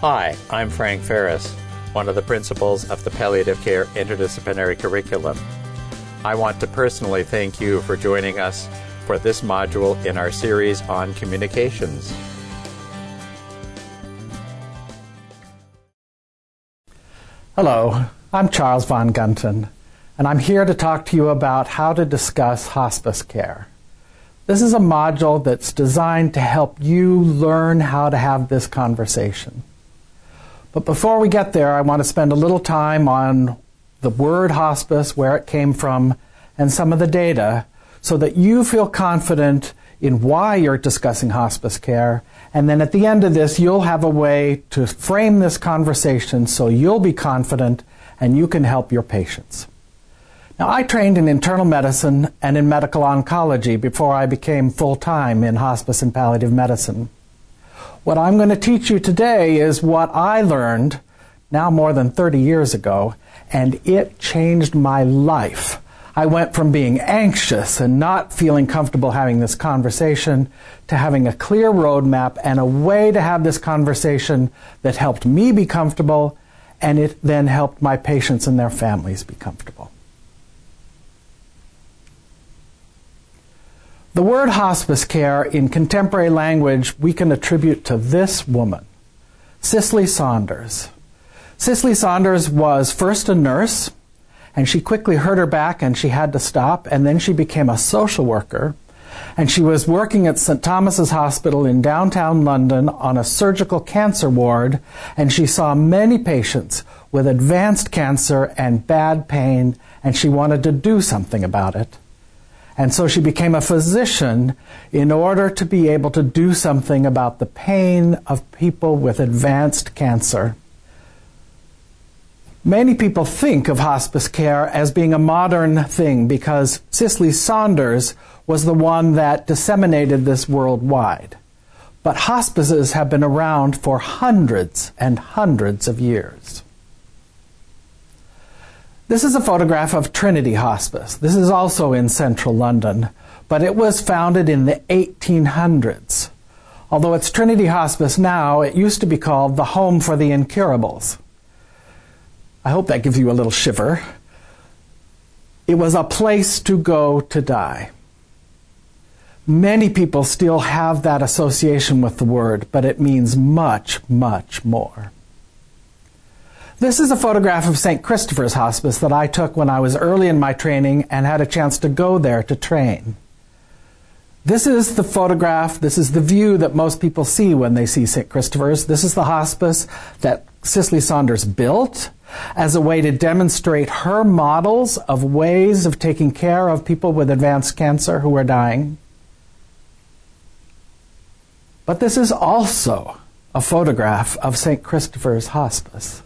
Hi, I'm Frank Ferris, one of the principals of the Palliative Care Interdisciplinary Curriculum. I want to personally thank you for joining us for this module in our series on communications. Hello, I'm Charles Von Gunten, and I'm here to talk to you about how to discuss hospice care. This is a module that's designed to help you learn how to have this conversation. But before we get there, I want to spend a little time on the word hospice, where it came from, and some of the data so that you feel confident in why you're discussing hospice care. And then at the end of this, you'll have a way to frame this conversation so you'll be confident and you can help your patients. Now, I trained in internal medicine and in medical oncology before I became full time in hospice and palliative medicine. What I'm going to teach you today is what I learned now more than 30 years ago, and it changed my life. I went from being anxious and not feeling comfortable having this conversation to having a clear roadmap and a way to have this conversation that helped me be comfortable and it then helped my patients and their families be comfortable. The word hospice care in contemporary language we can attribute to this woman, Cicely Saunders. Cicely Saunders was first a nurse, and she quickly hurt her back and she had to stop, and then she became a social worker. And she was working at St. Thomas's Hospital in downtown London on a surgical cancer ward, and she saw many patients with advanced cancer and bad pain, and she wanted to do something about it. And so she became a physician in order to be able to do something about the pain of people with advanced cancer. Many people think of hospice care as being a modern thing because Cicely Saunders was the one that disseminated this worldwide. But hospices have been around for hundreds and hundreds of years. This is a photograph of Trinity Hospice. This is also in central London, but it was founded in the 1800s. Although it's Trinity Hospice now, it used to be called the Home for the Incurables. I hope that gives you a little shiver. It was a place to go to die. Many people still have that association with the word, but it means much, much more. This is a photograph of St. Christopher's Hospice that I took when I was early in my training and had a chance to go there to train. This is the photograph, this is the view that most people see when they see St. Christopher's. This is the hospice that Cicely Saunders built as a way to demonstrate her models of ways of taking care of people with advanced cancer who are dying. But this is also a photograph of St. Christopher's Hospice.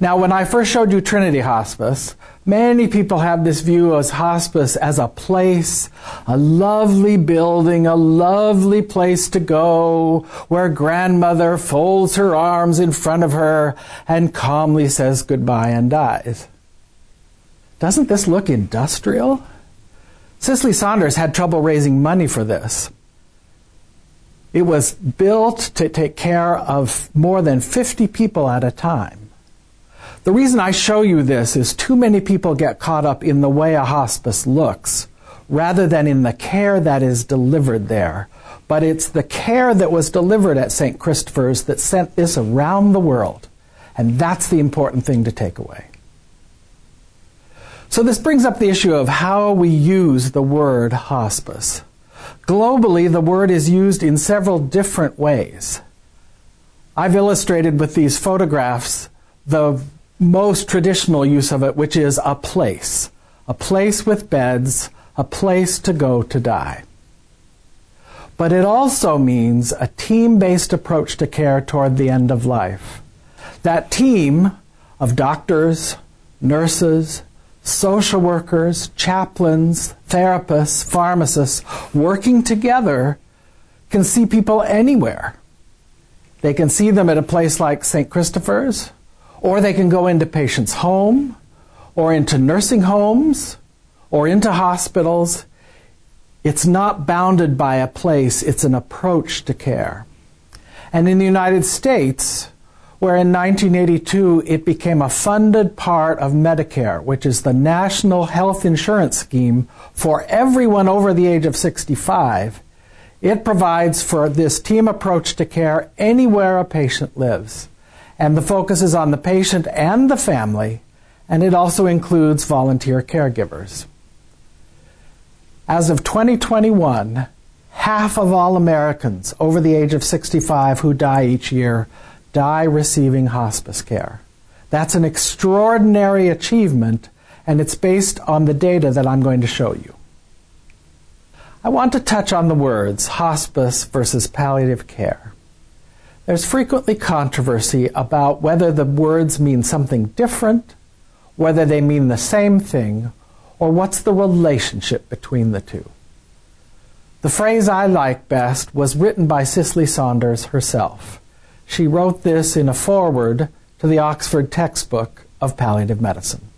Now, when I first showed you Trinity Hospice, many people have this view as hospice as a place, a lovely building, a lovely place to go where grandmother folds her arms in front of her and calmly says goodbye and dies. Doesn't this look industrial? Cicely Saunders had trouble raising money for this. It was built to take care of more than 50 people at a time. The reason I show you this is too many people get caught up in the way a hospice looks rather than in the care that is delivered there. But it's the care that was delivered at St. Christopher's that sent this around the world. And that's the important thing to take away. So this brings up the issue of how we use the word hospice. Globally, the word is used in several different ways. I've illustrated with these photographs the most traditional use of it, which is a place. A place with beds, a place to go to die. But it also means a team based approach to care toward the end of life. That team of doctors, nurses, social workers, chaplains, therapists, pharmacists working together can see people anywhere. They can see them at a place like St. Christopher's, or they can go into patients' home, or into nursing homes, or into hospitals. It's not bounded by a place, it's an approach to care. And in the United States, where in 1982 it became a funded part of Medicare, which is the national health insurance scheme for everyone over the age of 65. It provides for this team approach to care anywhere a patient lives. And the focus is on the patient and the family, and it also includes volunteer caregivers. As of 2021, half of all Americans over the age of 65 who die each year die receiving hospice care. That's an extraordinary achievement, and it's based on the data that I'm going to show you. I want to touch on the words hospice versus palliative care. There's frequently controversy about whether the words mean something different, whether they mean the same thing, or what's the relationship between the two. The phrase I like best was written by Cicely Saunders herself. She wrote this in a foreword to the Oxford textbook of palliative medicine.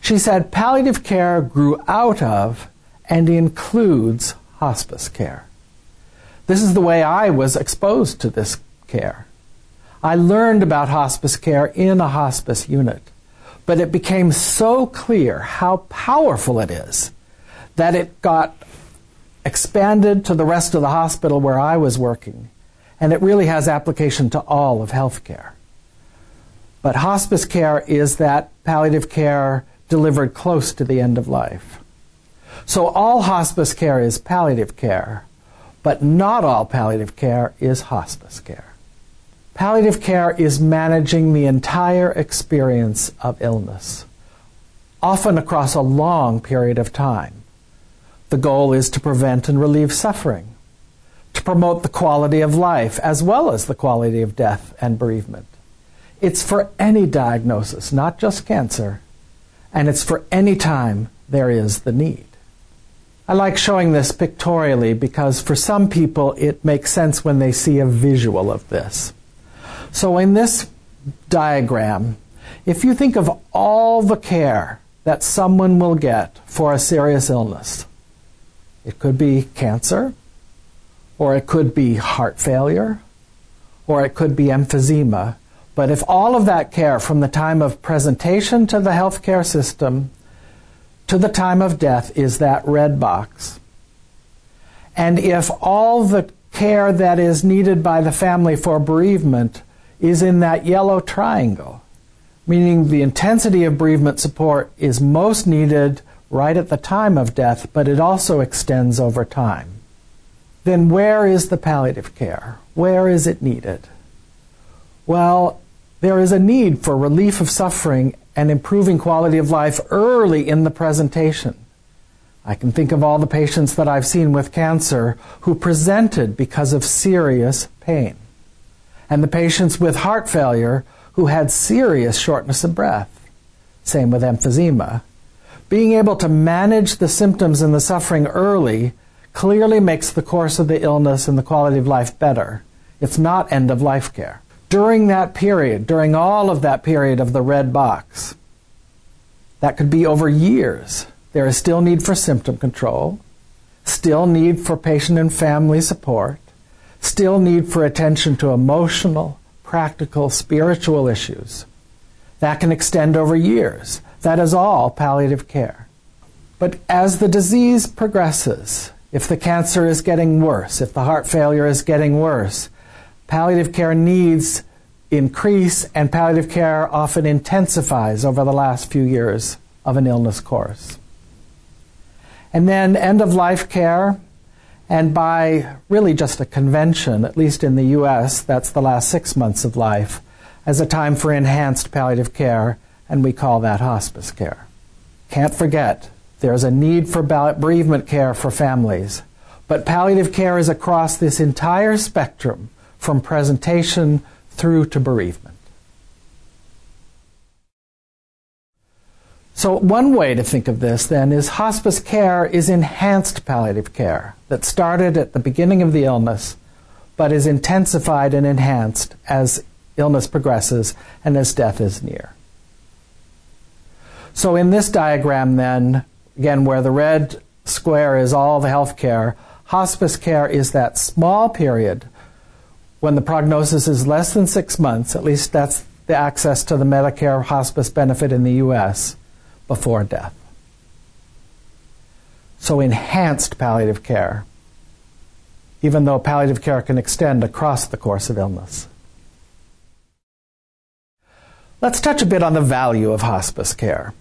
She said palliative care grew out of and includes hospice care. This is the way I was exposed to this care. I learned about hospice care in a hospice unit, but it became so clear how powerful it is that it got expanded to the rest of the hospital where I was working and it really has application to all of healthcare. But hospice care is that palliative care delivered close to the end of life. So all hospice care is palliative care, but not all palliative care is hospice care. Palliative care is managing the entire experience of illness, often across a long period of time. The goal is to prevent and relieve suffering to promote the quality of life as well as the quality of death and bereavement. It's for any diagnosis, not just cancer, and it's for any time there is the need. I like showing this pictorially because for some people it makes sense when they see a visual of this. So in this diagram, if you think of all the care that someone will get for a serious illness, it could be cancer, or it could be heart failure, or it could be emphysema. But if all of that care from the time of presentation to the healthcare system to the time of death is that red box, and if all the care that is needed by the family for bereavement is in that yellow triangle, meaning the intensity of bereavement support is most needed right at the time of death, but it also extends over time then where is the palliative care? Where is it needed? Well, there is a need for relief of suffering and improving quality of life early in the presentation. I can think of all the patients that I've seen with cancer who presented because of serious pain, and the patients with heart failure who had serious shortness of breath. Same with emphysema. Being able to manage the symptoms and the suffering early clearly makes the course of the illness and the quality of life better. It's not end of life care. During that period, during all of that period of the red box, that could be over years, there is still need for symptom control, still need for patient and family support, still need for attention to emotional, practical, spiritual issues. That can extend over years. That is all palliative care. But as the disease progresses, if the cancer is getting worse, if the heart failure is getting worse, palliative care needs increase and palliative care often intensifies over the last few years of an illness course. And then end of life care, and by really just a convention, at least in the US, that's the last six months of life, as a time for enhanced palliative care, and we call that hospice care. Can't forget, there's a need for bereavement care for families. But palliative care is across this entire spectrum from presentation through to bereavement. So, one way to think of this then is hospice care is enhanced palliative care that started at the beginning of the illness but is intensified and enhanced as illness progresses and as death is near. So, in this diagram, then, Again, where the red square is all the health care, hospice care is that small period when the prognosis is less than six months, at least that's the access to the Medicare hospice benefit in the U.S., before death. So, enhanced palliative care, even though palliative care can extend across the course of illness. Let's touch a bit on the value of hospice care.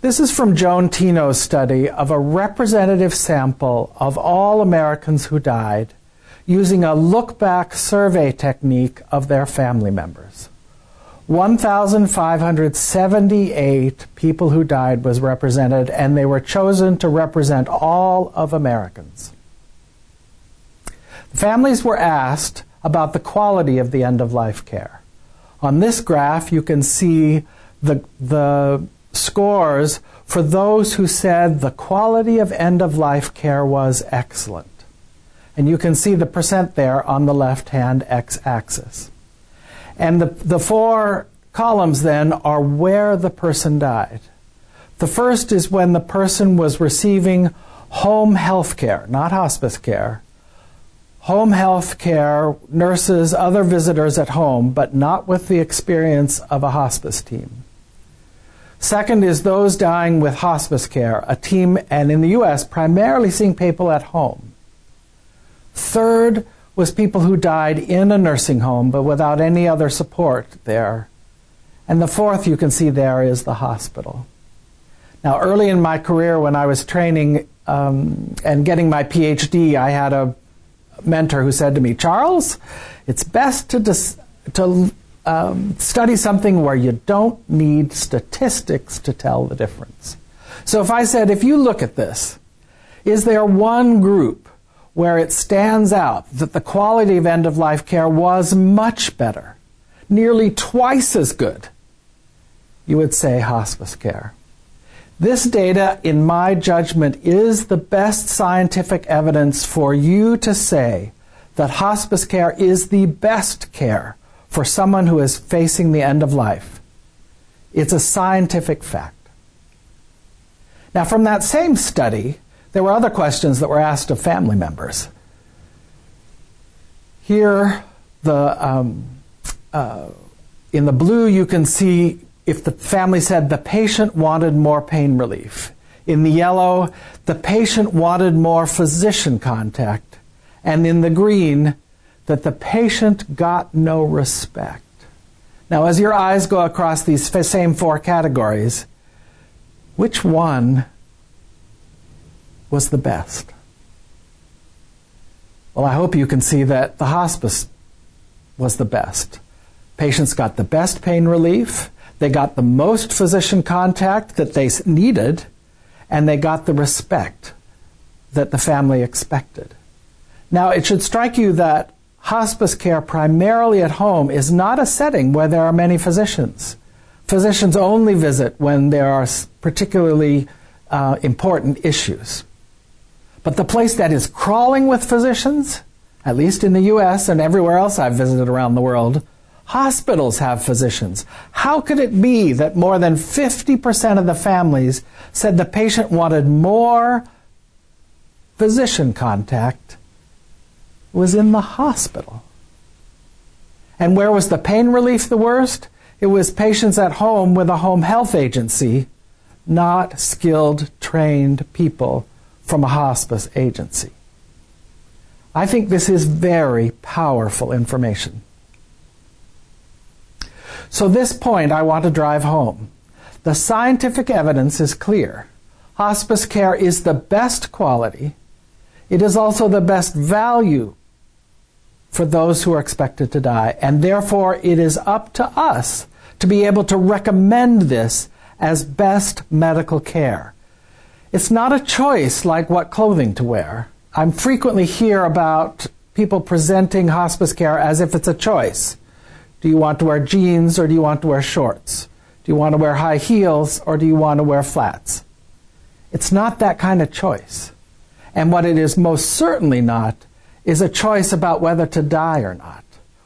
This is from Joan Teno's study of a representative sample of all Americans who died using a look back survey technique of their family members. 1,578 people who died was represented, and they were chosen to represent all of Americans. The families were asked about the quality of the end of life care. On this graph, you can see the, the scores for those who said the quality of end of life care was excellent. And you can see the percent there on the left hand x axis. And the, the four columns then are where the person died. The first is when the person was receiving home health care, not hospice care. Home health care, nurses, other visitors at home, but not with the experience of a hospice team. Second is those dying with hospice care, a team, and in the U.S., primarily seeing people at home. Third was people who died in a nursing home but without any other support there. And the fourth you can see there is the hospital. Now, early in my career, when I was training um, and getting my PhD, I had a mentor who said to me, Charles, it's best to, dis- to um, study something where you don't need statistics to tell the difference. So if I said, if you look at this, is there one group where it stands out that the quality of end of life care was much better, nearly twice as good, you would say hospice care. This data, in my judgment, is the best scientific evidence for you to say that hospice care is the best care for someone who is facing the end of life. It's a scientific fact. Now, from that same study, there were other questions that were asked of family members. Here, the, um, uh, in the blue, you can see if the family said the patient wanted more pain relief. In the yellow, the patient wanted more physician contact. And in the green, that the patient got no respect. Now, as your eyes go across these same four categories, which one was the best? Well, I hope you can see that the hospice was the best. Patients got the best pain relief, they got the most physician contact that they needed, and they got the respect that the family expected. Now, it should strike you that hospice care primarily at home is not a setting where there are many physicians. Physicians only visit when there are particularly uh, important issues. But the place that is crawling with physicians, at least in the US and everywhere else I've visited around the world, hospitals have physicians. How could it be that more than 50% of the families said the patient wanted more physician contact was in the hospital. And where was the pain relief the worst? It was patients at home with a home health agency, not skilled, trained people from a hospice agency. I think this is very powerful information. So, this point I want to drive home. The scientific evidence is clear. Hospice care is the best quality. It is also the best value for those who are expected to die. And therefore, it is up to us to be able to recommend this as best medical care. It's not a choice like what clothing to wear. I'm frequently hear about people presenting hospice care as if it's a choice. Do you want to wear jeans or do you want to wear shorts? Do you want to wear high heels or do you want to wear flats? It's not that kind of choice. And what it is most certainly not is a choice about whether to die or not.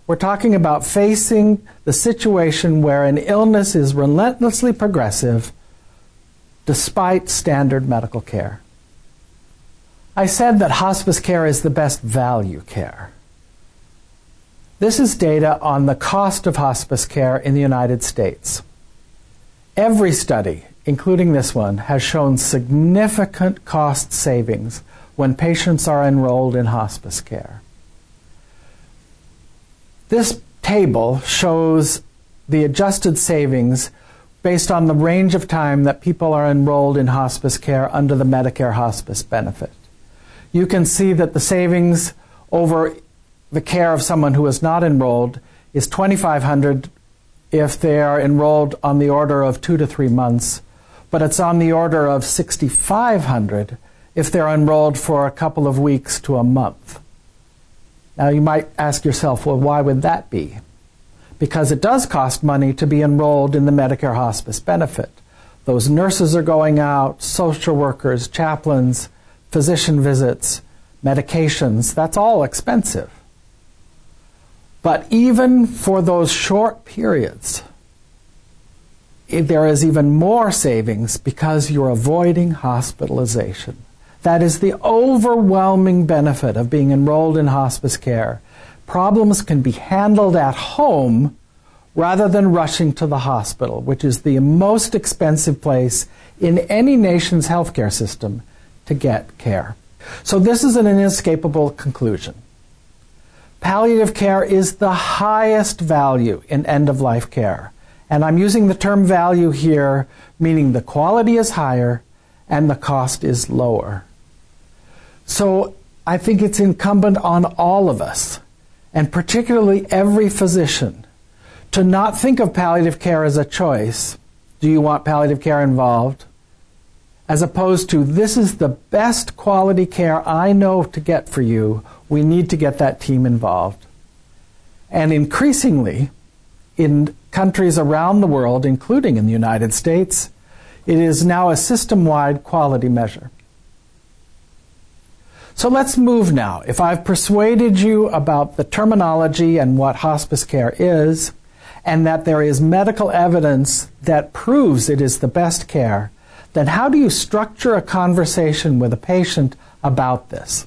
We're talking about facing the situation where an illness is relentlessly progressive despite standard medical care. I said that hospice care is the best value care. This is data on the cost of hospice care in the United States. Every study, including this one, has shown significant cost savings when patients are enrolled in hospice care. This table shows the adjusted savings based on the range of time that people are enrolled in hospice care under the Medicare hospice benefit. You can see that the savings over the care of someone who is not enrolled is 2500 if they are enrolled on the order of 2 to 3 months, but it's on the order of 6500 if they're enrolled for a couple of weeks to a month. Now you might ask yourself, well, why would that be? Because it does cost money to be enrolled in the Medicare hospice benefit. Those nurses are going out, social workers, chaplains, physician visits, medications, that's all expensive. But even for those short periods, there is even more savings because you're avoiding hospitalization. That is the overwhelming benefit of being enrolled in hospice care. Problems can be handled at home rather than rushing to the hospital, which is the most expensive place in any nation's healthcare system to get care. So, this is an inescapable conclusion. Palliative care is the highest value in end of life care. And I'm using the term value here, meaning the quality is higher and the cost is lower. So I think it's incumbent on all of us, and particularly every physician, to not think of palliative care as a choice. Do you want palliative care involved? As opposed to, this is the best quality care I know to get for you we need to get that team involved. And increasingly, in countries around the world, including in the United States, it is now a system wide quality measure. So let's move now. If I've persuaded you about the terminology and what hospice care is, and that there is medical evidence that proves it is the best care, then how do you structure a conversation with a patient about this?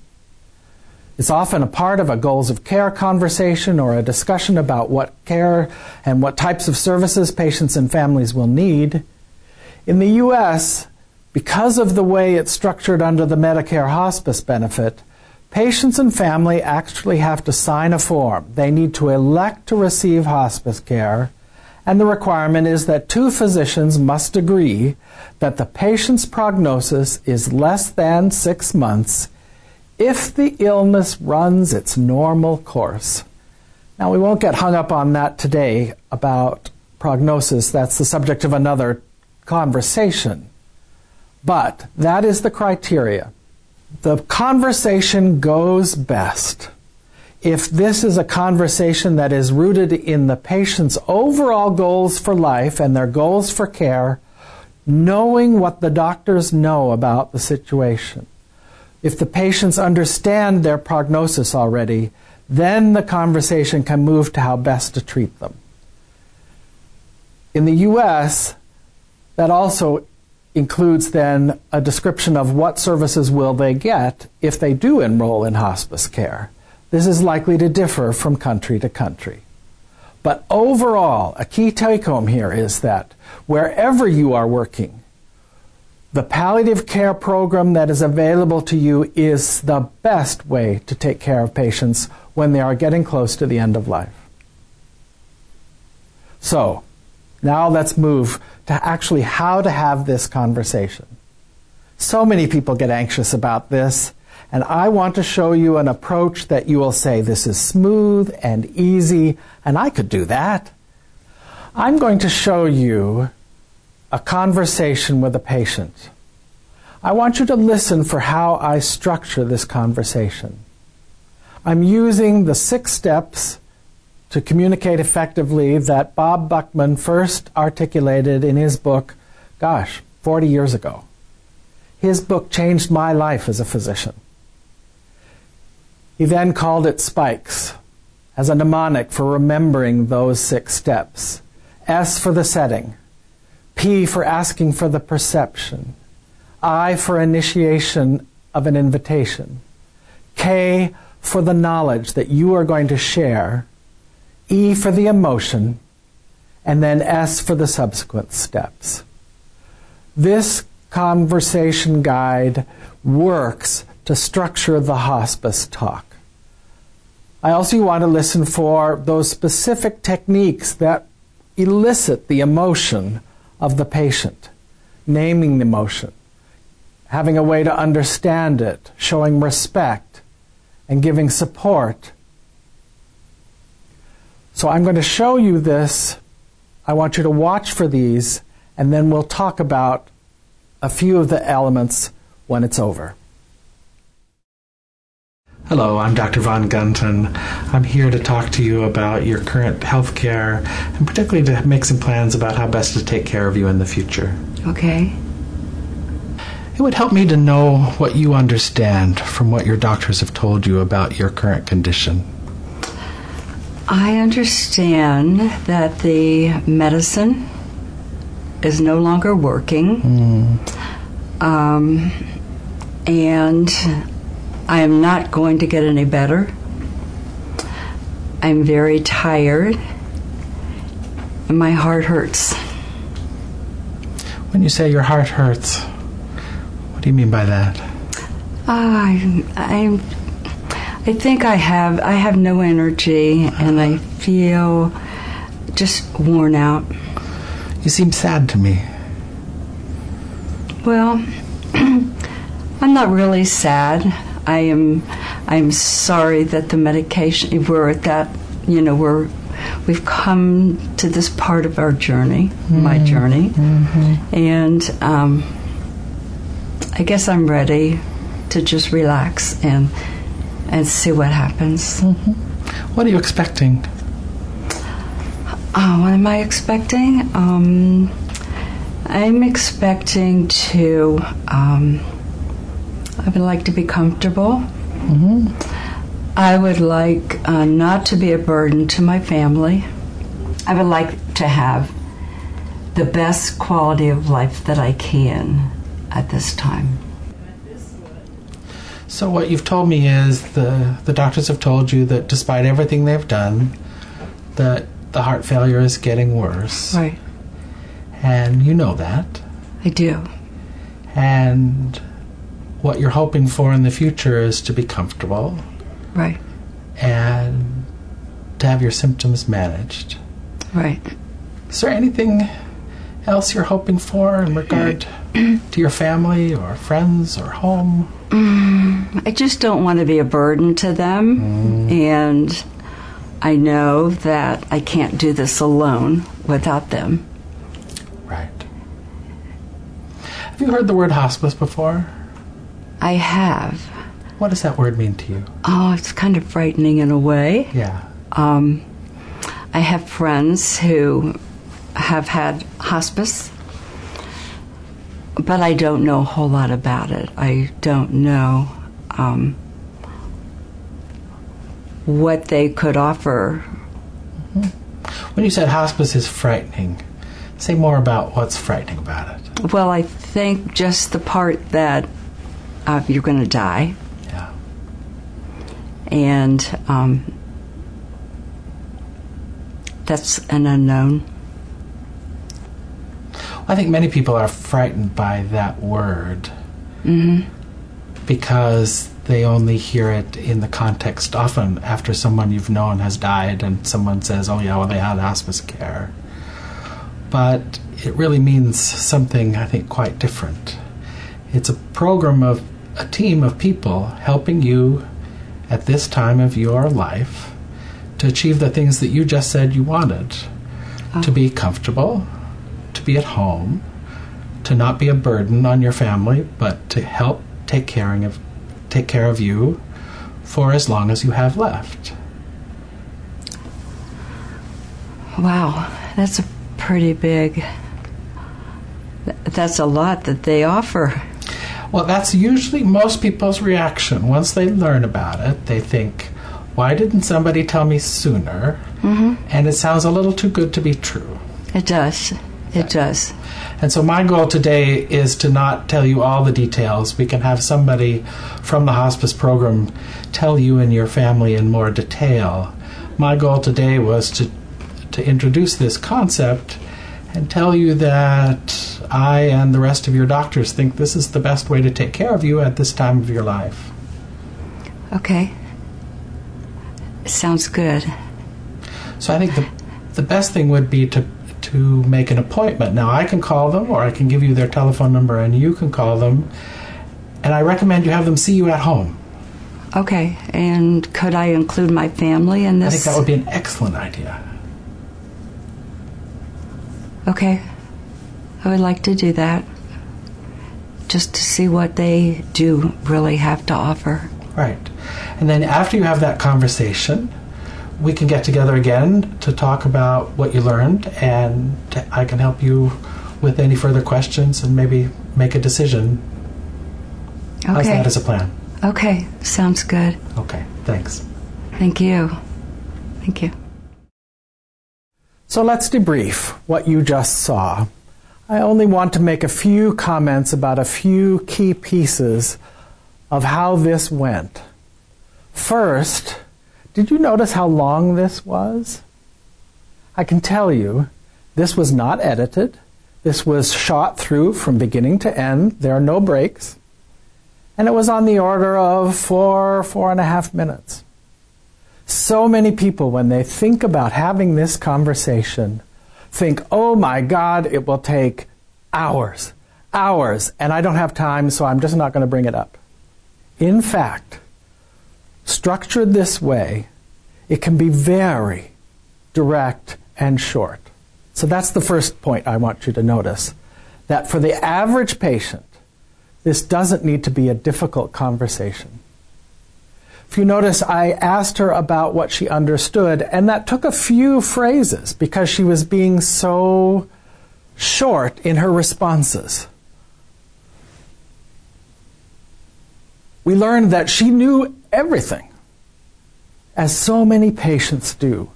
It's often a part of a goals of care conversation or a discussion about what care and what types of services patients and families will need. In the U.S., because of the way it's structured under the Medicare hospice benefit, patients and family actually have to sign a form. They need to elect to receive hospice care, and the requirement is that two physicians must agree that the patient's prognosis is less than six months if the illness runs its normal course. Now, we won't get hung up on that today about prognosis. That's the subject of another conversation. But that is the criteria. The conversation goes best if this is a conversation that is rooted in the patient's overall goals for life and their goals for care, knowing what the doctors know about the situation. If the patients understand their prognosis already, then the conversation can move to how best to treat them. In the US, that also includes then a description of what services will they get if they do enroll in hospice care. This is likely to differ from country to country. But overall, a key take home here is that wherever you are working, the palliative care program that is available to you is the best way to take care of patients when they are getting close to the end of life. So, now let's move to actually how to have this conversation. So many people get anxious about this, and I want to show you an approach that you will say, this is smooth and easy, and I could do that. I'm going to show you a conversation with a patient. I want you to listen for how I structure this conversation. I'm using the six steps to communicate effectively that Bob Buckman first articulated in his book, gosh, 40 years ago. His book changed my life as a physician. He then called it spikes as a mnemonic for remembering those six steps. S for the setting. P for asking for the perception. I for initiation of an invitation. K for the knowledge that you are going to share. E for the emotion, and then S for the subsequent steps. This conversation guide works to structure the hospice talk. I also want to listen for those specific techniques that elicit the emotion of the patient, naming the emotion, having a way to understand it, showing respect, and giving support. So I'm going to show you this. I want you to watch for these, and then we'll talk about a few of the elements when it's over. Hello, I'm Dr. Von Gunten. I'm here to talk to you about your current health care and particularly to make some plans about how best to take care of you in the future. Okay. It would help me to know what you understand from what your doctors have told you about your current condition. I understand that the medicine is no longer working. Mm. Um, and I am not going to get any better. I'm very tired. And my heart hurts. When you say your heart hurts, what do you mean by that? I, I, I think I have I have no energy and I uh-huh. feel just worn out. You seem sad to me. Well, I'm not really sad. I am I'm sorry that the medication we're at that you know we're we've come to this part of our journey, my mm-hmm. journey, mm-hmm. and um, I guess I'm ready to just relax and and see what happens. What are you expecting? Uh, what am I expecting? Um, I'm expecting to. Um, I would like to be comfortable. I would like uh, not to be a burden to my family. I would like to have the best quality of life that I can at this time. So what you've told me is the the doctors have told you that despite everything they've done, that the heart failure is getting worse, Right. and you know that. I do. And what you're hoping for in the future is to be comfortable Right. and to have your symptoms managed. Right. Is there anything else you're hoping for in regard to your family or friends or home? I just don't want to be a burden to them. And I know that I can't do this alone without them. Right. Have you heard the word hospice before? I have. What does that word mean to you? Oh, it's kind of frightening in a way. Yeah. Um, I have friends who have had hospice, but I don't know a whole lot about it. I don't know um, what they could offer. When you said hospice is frightening, say more about what's frightening about it. Well, I think just the part that uh, you're going to die, Yeah. and um, that's an unknown. I think many people are frightened by that word mm-hmm. because they only hear it in the context often after someone you've known has died and someone says, oh, yeah, well, they had hospice care. But it really means something, I think, quite different. It's a program of a team of people helping you at this time of your life to achieve the things that you just said you wanted to ah. be comfortable, be at home, to not be a burden on your family, but to help take caring of take care of you for as long as you have left. Wow, that's a pretty big. That's a lot that they offer. Well, that's usually most people's reaction. Once they learn about it, they think, why didn't somebody tell me sooner? Mm-hmm. And it sounds a little too good to be true. It does. It does. And so, my goal today is to not tell you all the details. We can have somebody from the hospice program tell you and your family in more detail. my goal today was to to introduce this concept and tell you that I and the rest of your doctors think this is the best way to take care of you at this time of your life. Okay. Sounds good. So I think the the best thing would be to to make an appointment. Now I can call them or I can give you their telephone number and you can call them. And I recommend you have them see you at home. Okay. And could I include my family in this? I think that would be an excellent idea. Okay. I would like to do that. Just to see what they do really have to offer. Right. And then after you have that conversation, we can get together again to talk about what you learned, and I can help you with any further questions and maybe make a decision. Okay. How's that as a plan? Okay. Sounds good. Okay, thanks. Thank you. Thank you. So let's debrief what you just saw. I only want to make a few comments about a few key pieces of how this went. First, did you notice how long this was? I can tell you, this was not edited. This was shot through from beginning to end. There are no breaks. And it was on the order of four, four and a half minutes. So many people, when they think about having this conversation, think, oh my God, it will take hours, hours, and I don't have time, so I'm just not going to bring it up. In fact, structured this way, it can be very direct and short. So that's the first point I want you to notice. That for the average patient, this doesn't need to be a difficult conversation. If you notice, I asked her about what she understood, and that took a few phrases because she was being so short in her responses. We learned that she knew everything, as so many patients do.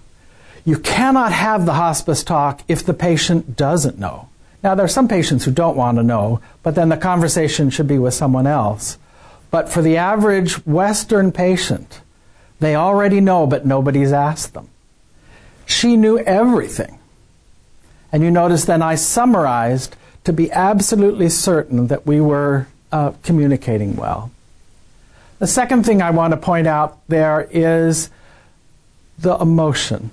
You cannot have the hospice talk if the patient doesn't know. Now, there are some patients who don't want to know, but then the conversation should be with someone else. But for the average Western patient, they already know, but nobody's asked them. She knew everything. And you notice then I summarized to be absolutely certain that we were uh, communicating well. The second thing I want to point out there is the emotion.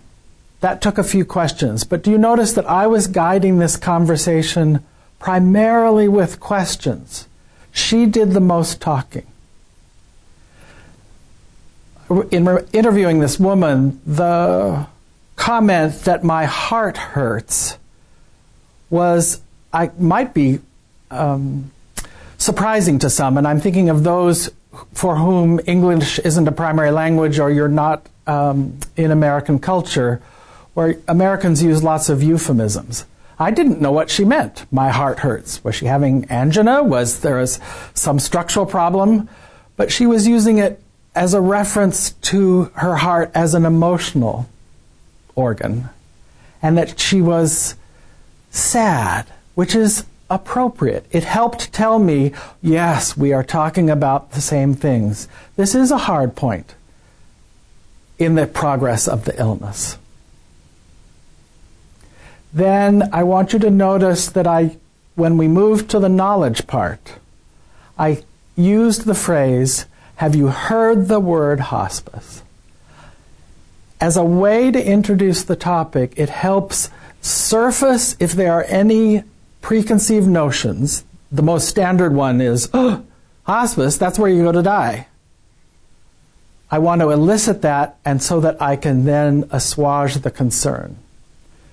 That took a few questions, but do you notice that I was guiding this conversation primarily with questions? She did the most talking. In interviewing this woman, the comment that my heart hurts was, I might be um, surprising to some, and I'm thinking of those for whom English isn't a primary language or you're not um, in American culture, where Americans use lots of euphemisms. I didn't know what she meant. My heart hurts. Was she having angina? Was there some structural problem? But she was using it as a reference to her heart as an emotional organ, and that she was sad, which is appropriate. It helped tell me, yes, we are talking about the same things. This is a hard point in the progress of the illness then I want you to notice that I, when we moved to the knowledge part, I used the phrase, Have you heard the word hospice? As a way to introduce the topic, it helps surface if there are any preconceived notions. The most standard one is, oh, hospice, that's where you go to die. I want to elicit that and so that I can then assuage the concern.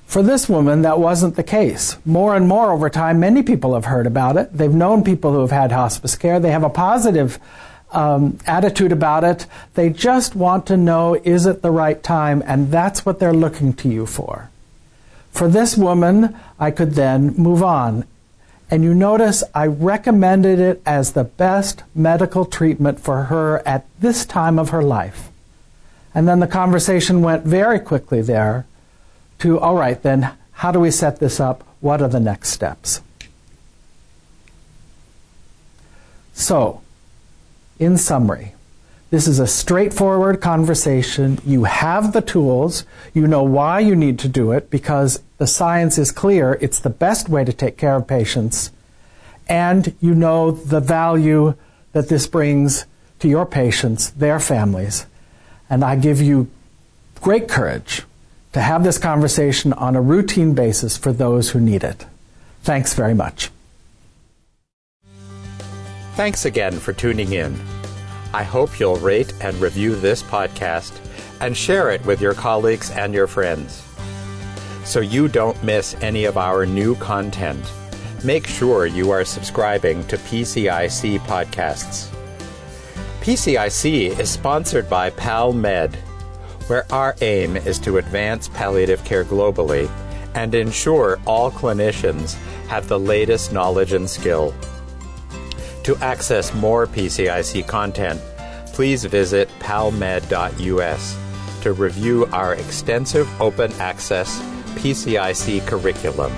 For this woman, that wasn't the case. More and more over time, many people have heard about it. They've known people who have had hospice care. They have a positive um, attitude about it. They just want to know is it the right time, and that's what they're looking to you for. For this woman, I could then move on. And you notice I recommended it as the best medical treatment for her at this time of her life. And then the conversation went very quickly there to, all right, then, how do we set this up? What are the next steps? So, in summary, This is a straightforward conversation. You have the tools. You know why you need to do it because the science is clear. It's the best way to take care of patients. And you know the value that this brings to your patients, their families. And I give you great courage to have this conversation on a routine basis for those who need it. Thanks very much. Thanks again for tuning in. I hope you'll rate and review this podcast and share it with your colleagues and your friends. So you don't miss any of our new content, make sure you are subscribing to PCIC podcasts. PCIC is sponsored by PalMed, where our aim is to advance palliative care globally and ensure all clinicians have the latest knowledge and skill. To access more PCIC content, please visit palmed.us to review our extensive open access PCIC curriculum.